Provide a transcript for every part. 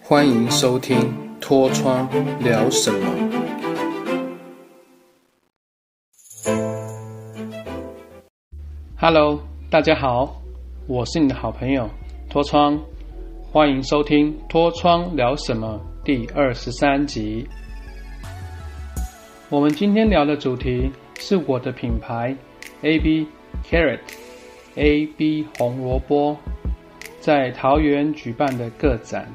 欢迎收听《脱窗聊什么》。Hello，大家好，我是你的好朋友脱窗，欢迎收听《脱窗聊什么》第二十三集。我们今天聊的主题是我的品牌 AB Carrot，AB 红萝卜。在桃园举办的个展，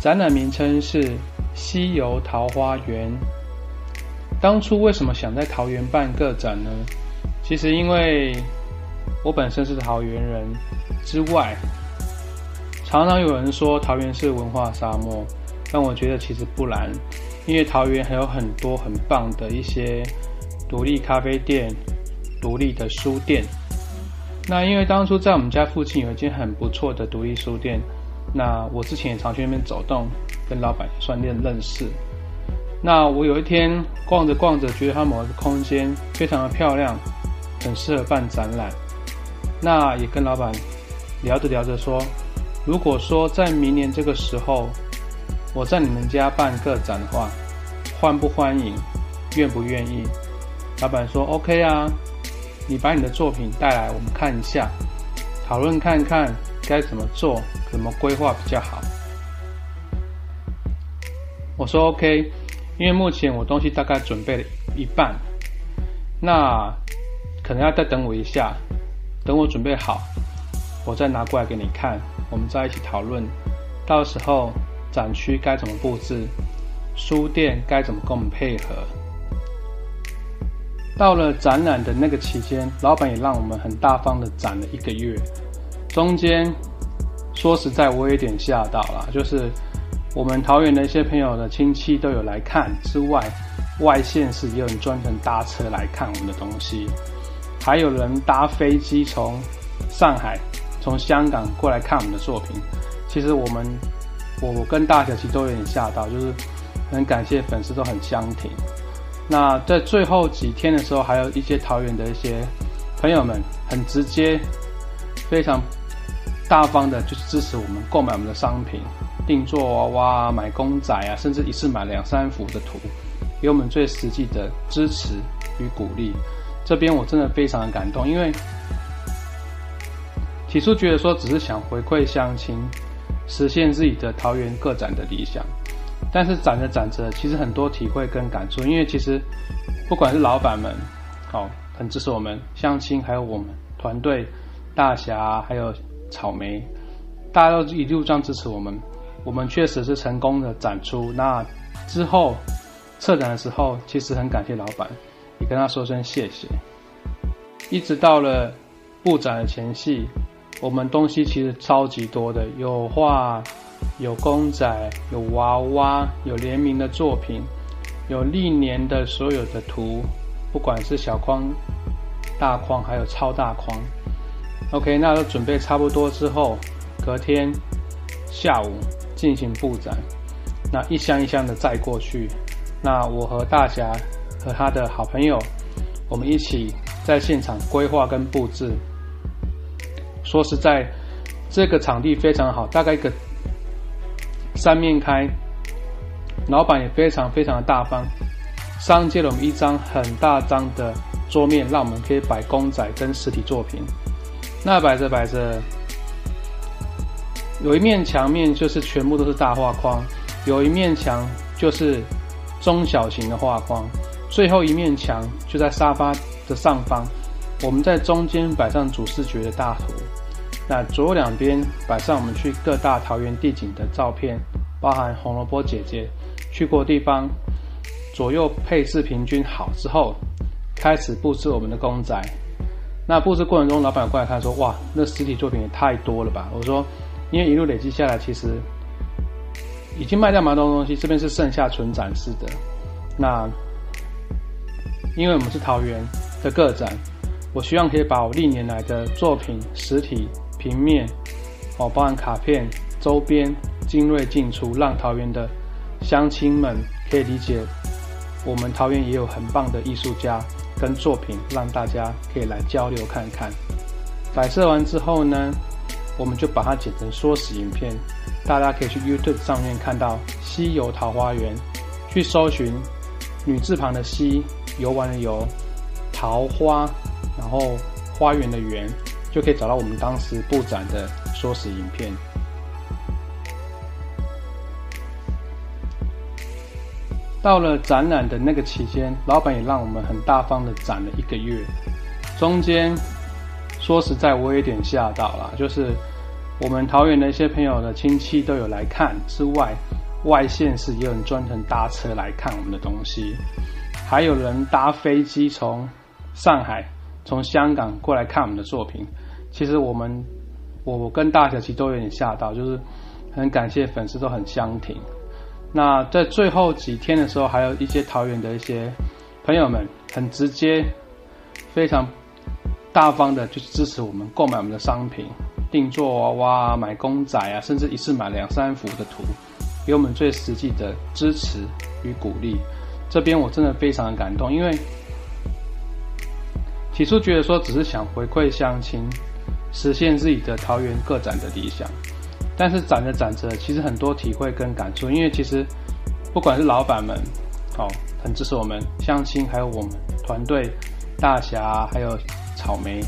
展览名称是西游桃花源。当初为什么想在桃园办个展呢？其实因为我本身是桃园人，之外，常常有人说桃园是文化沙漠，但我觉得其实不然，因为桃园还有很多很棒的一些独立咖啡店、独立的书店。那因为当初在我们家附近有一间很不错的独立书店，那我之前也常去那边走动，跟老板算认认识。那我有一天逛着逛着，觉得它某一个空间非常的漂亮，很适合办展览。那也跟老板聊着聊着说，如果说在明年这个时候，我在你们家办个展的话，欢不欢迎？愿不愿意？老板说 OK 啊。你把你的作品带来，我们看一下，讨论看看该怎么做，怎么规划比较好。我说 OK，因为目前我东西大概准备了一半，那可能要再等我一下，等我准备好，我再拿过来给你看，我们再一起讨论，到时候展区该怎么布置，书店该怎么跟我们配合。到了展览的那个期间，老板也让我们很大方的展了一个月。中间说实在，我有点吓到了，就是我们桃园的一些朋友的亲戚都有来看之外，外县市也有人专程搭车来看我们的东西，还有人搭飞机从上海、从香港过来看我们的作品。其实我们，我跟大小其实都有点吓到，就是很感谢粉丝都很相挺。那在最后几天的时候，还有一些桃园的一些朋友们，很直接、非常大方的，就是支持我们购买我们的商品，定做娃娃、买公仔啊，甚至一次买两三幅的图，给我们最实际的支持与鼓励。这边我真的非常的感动，因为起初觉得说只是想回馈乡亲，实现自己的桃园个展的理想。但是展着展着，其实很多体会跟感触，因为其实不管是老板们，好很支持我们相亲，还有我们团队大侠，还有草莓，大家都一路这样支持我们，我们确实是成功的展出。那之后策展的时候，其实很感谢老板，也跟他说声谢谢。一直到了布展的前夕，我们东西其实超级多的，有画。有公仔，有娃娃，有联名的作品，有历年的所有的图，不管是小框、大框，还有超大框。OK，那都准备差不多之后，隔天下午进行布展。那一箱一箱的载过去。那我和大侠和他的好朋友，我们一起在现场规划跟布置。说实在，这个场地非常好，大概一个。三面开，老板也非常非常的大方，商借了我们一张很大张的桌面，让我们可以摆公仔跟实体作品。那摆着摆着，有一面墙面就是全部都是大画框，有一面墙就是中小型的画框，最后一面墙就在沙发的上方，我们在中间摆上主视觉的大图。那左右两边摆上我们去各大桃园地景的照片，包含红萝卜姐姐去过地方，左右配置平均好之后，开始布置我们的公仔。那布置过程中，老板过来看说：“哇，那实体作品也太多了吧？”我说：“因为一路累积下来，其实已经卖掉蛮多东西，这边是剩下纯展示的。那因为我们是桃园的个展，我希望可以把我历年来的作品实体。”平面哦，包含卡片、周边精锐进出，让桃园的乡亲们可以理解，我们桃园也有很棒的艺术家跟作品，让大家可以来交流看看。摆设完之后呢，我们就把它剪成缩时影片，大家可以去 YouTube 上面看到西游桃花源，去搜寻女字旁的西，游玩的游，桃花，然后花园的园，就可以找到我们当时布展的缩时影片。到了展览的那个期间，老板也让我们很大方的展了一个月。中间说实在，我有点吓到了，就是我们桃园的一些朋友的亲戚都有来看之外，外县市也有人专程搭车来看我们的东西，还有人搭飞机从上海、从香港过来看我们的作品。其实我们我跟大小其实都有点吓到，就是很感谢粉丝都很相挺。那在最后几天的时候，还有一些桃园的一些朋友们，很直接、非常大方的，就是支持我们购买我们的商品，定做娃娃、买公仔啊，甚至一次买两三幅的图，给我们最实际的支持与鼓励。这边我真的非常的感动，因为起初觉得说只是想回馈乡亲，实现自己的桃园个展的理想。但是展着展着，其实很多体会跟感触，因为其实不管是老板们，哦，很支持我们相亲，还有我们团队大侠，还有草莓，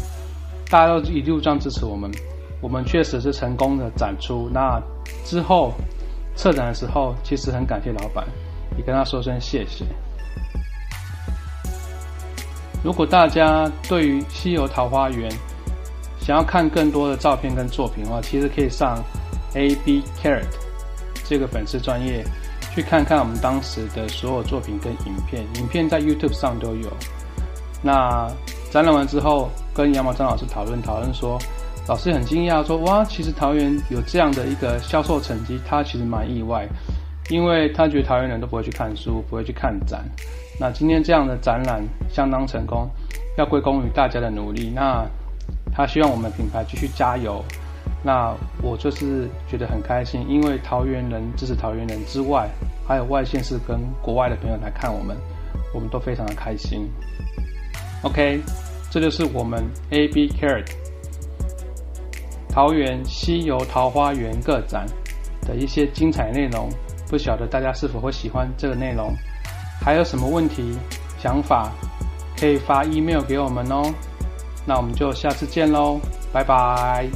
大家都一路这样支持我们，我们确实是成功的展出。那之后策展的时候，其实很感谢老板，也跟他说声谢谢。如果大家对于西游桃花源想要看更多的照片跟作品的话，其实可以上。A B Carrot 这个粉丝专业，去看看我们当时的所有作品跟影片，影片在 YouTube 上都有。那展览完之后，跟杨毛张老师讨论讨论说，老师很惊讶说，哇，其实桃园有这样的一个销售成绩，他其实蛮意外，因为他觉得桃园人都不会去看书，不会去看展。那今天这样的展览相当成功，要归功于大家的努力。那他希望我们品牌继续加油。那我就是觉得很开心，因为桃园人支持桃园人之外，还有外县市跟国外的朋友来看我们，我们都非常的开心。OK，这就是我们 AB Carrot 桃园西游桃花源个展的一些精彩内容，不晓得大家是否会喜欢这个内容？还有什么问题、想法，可以发 email 给我们哦。那我们就下次见喽，拜拜。